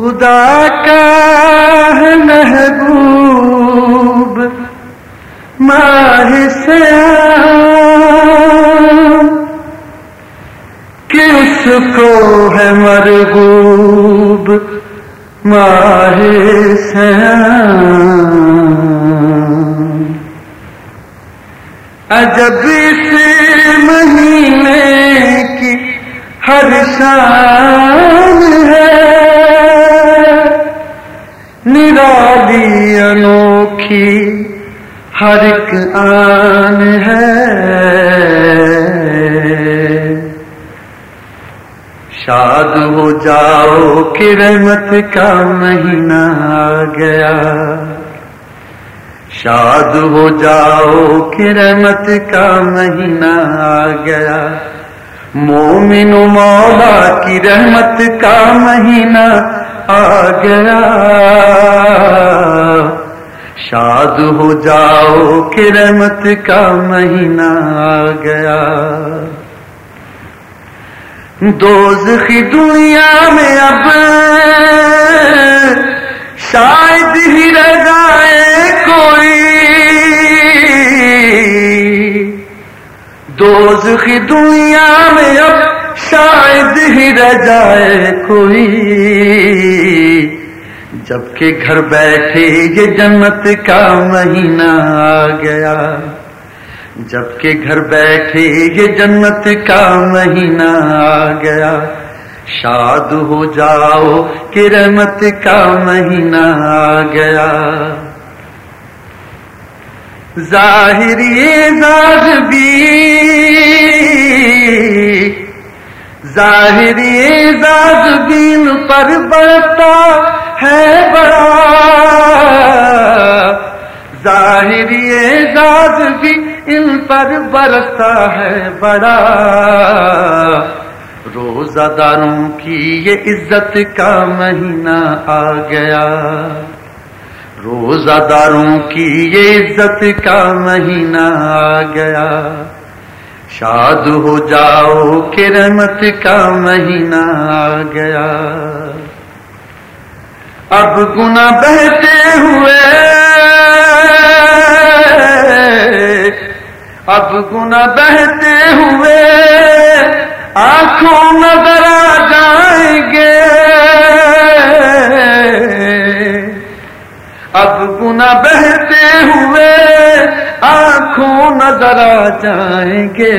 خدا کا ہے محبوب، ماہ سے کہ اس کو ہے مرغوب، ماہ سے عجب اس مہینے کی ہر شان نرالی انوکھی۔ ہر ایک آن ہے۔ شاد ہو جاؤ کہ رحمت کا مہینہ آ گیا۔ شاد ہو جاؤ کہ رحمت کا مہینہ آ گیا۔ مومن مولا کی رحمت کا مہینہ آ گیا۔ شاد ہو جاؤ کہ رحمت کا مہینہ آ گیا۔ دوز کی دنیا میں اب شاید ہی رہ دوز کی دنیا میں اب شاید ہی رہ جائے کوئی۔ جبکہ گھر بیٹھے یہ جنت کا مہینہ آ گیا۔ جبکہ گھر بیٹھے یہ جنت کا مہینہ آ گیا۔ شاد ہو جاؤ کہ رحمت کا مہینہ آ گیا۔ ظاہری اعزاز بھی ظاہری اعزاز بین پر بڑھتا ہے بڑا۔ ظاہری اعزاز بھی ان پر برستا ہے بڑا۔ روزہ داروں کی یہ عزت کا مہینہ آ گیا۔ روزہ داروں کی یہ عزت کا مہینہ آ گیا۔ شاد ہو جاؤ کہ رحمت کا مہینہ آ گیا۔ اب گنا بہتے ہوئے، اب گنا بہتے ہوئے آنکھوں نظر آ جائیں گے۔ اب گنا بہتے ہوئے آنکھوں نظر آ جائیں گے۔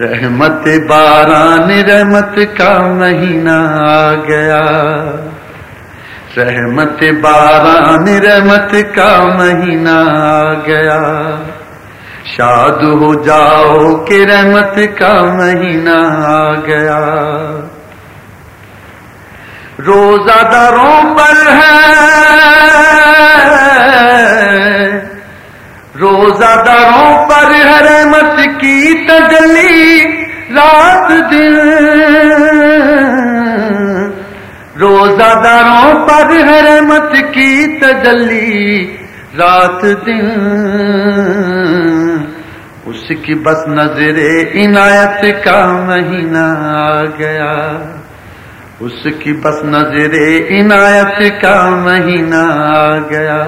رحمت باران، رحمت کا مہینہ آ گیا۔ رحمت باران، رحمت کا مہینہ آ گیا۔ شاد ہو جاؤ کہ رحمت کا مہینہ آ گیا۔ روزہ داروں پر ہے۔ روزہ داروں پر رحمت کی تجلی، رات دن۔ روزہ داروں پر رحمت کی تجلی، رات دن۔ اس کی بس نظر عنایت کا مہینہ آ گیا۔ اس کی بس نظر عنایت کا مہینہ آ گیا۔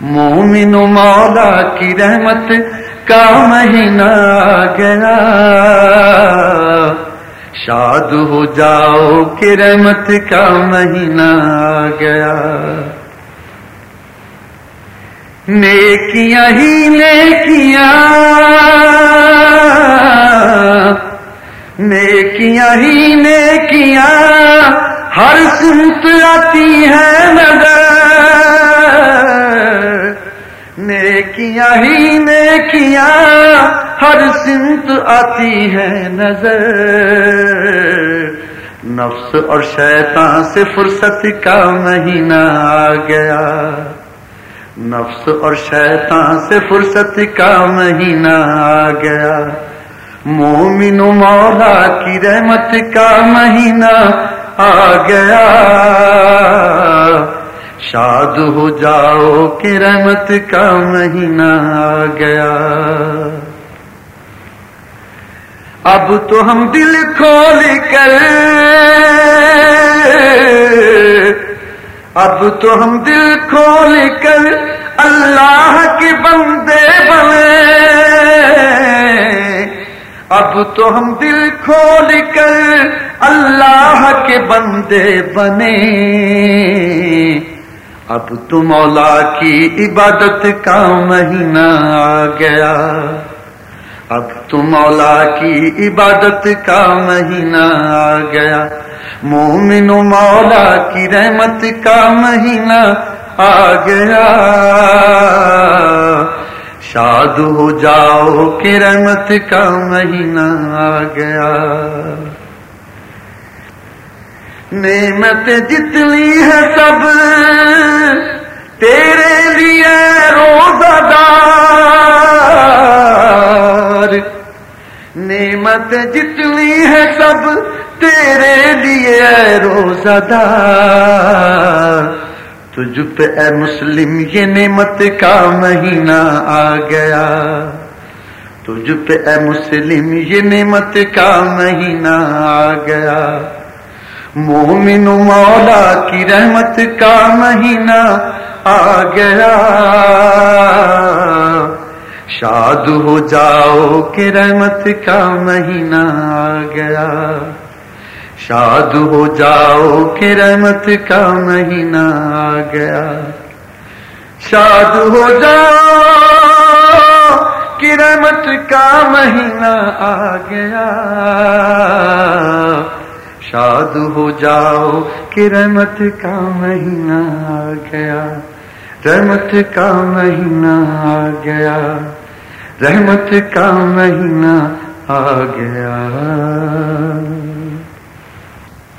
مومن مولا کی رحمت کا مہینہ گیا۔ شاد ہو جاؤ کہ رحمت کا مہینہ گیا۔ نیکیاں ہی نیکیاں۔ نیکیاں ہی نیکیاں۔ ہر سمت آتی ہے نظر نیکیاں ہی نیکیاں ہر سمت آتی ہے نظر۔ نفس اور شیطان سے فرصت کا مہینہ آ گیا۔ نفس اور شیطان سے فرصت کا مہینہ آ گیا۔ مومن و مولا کی رحمت کا مہینہ آ گیا۔ شاد ہو جاؤ کہ رحمت کا مہینہ آ گیا۔ اب تو ہم دل کھول کر اب تو ہم دل کھول کر اللہ کے بندے بنے۔ اب تو ہم دل کھول کر اللہ کے بندے بنے۔ اب تو مولا کی عبادت کا مہینہ آ گیا۔ اب تو مولا کی عبادت کا مہینہ آ گیا۔ مومن و مولا کی رحمت کا مہینہ آ گیا۔ شاد ہو جاؤ کہ رحمت کا مہینہ آ گیا۔ نعمت جتنی ہے سب، تیرے لیے روزہ دار نعمت جتنی ہے سب، تیرے لیے روزہ دار تجھ پہ اے مسلم، یہ نعمت کا مہینہ آ گیا۔ تجھ پہ اے مسلم، یہ نعمت کا مہینہ آ گیا۔ مومن مولا کی رحمت کا مہینہ آ گیا۔ شاد ہو جاؤ کہ رحمت کا مہینہ آ گیا۔ شاد ہو جاؤ کہ رحمت کا مہینہ آ گیا۔ شاد ہو جاؤ کہ رحمت کا مہینہ آ گیا۔ شاد ہو جاؤ کہ رحمت کا مہینہ آ گیا۔ رحمت کا مہینہ آ گیا۔ رحمت کا مہینہ آ گیا۔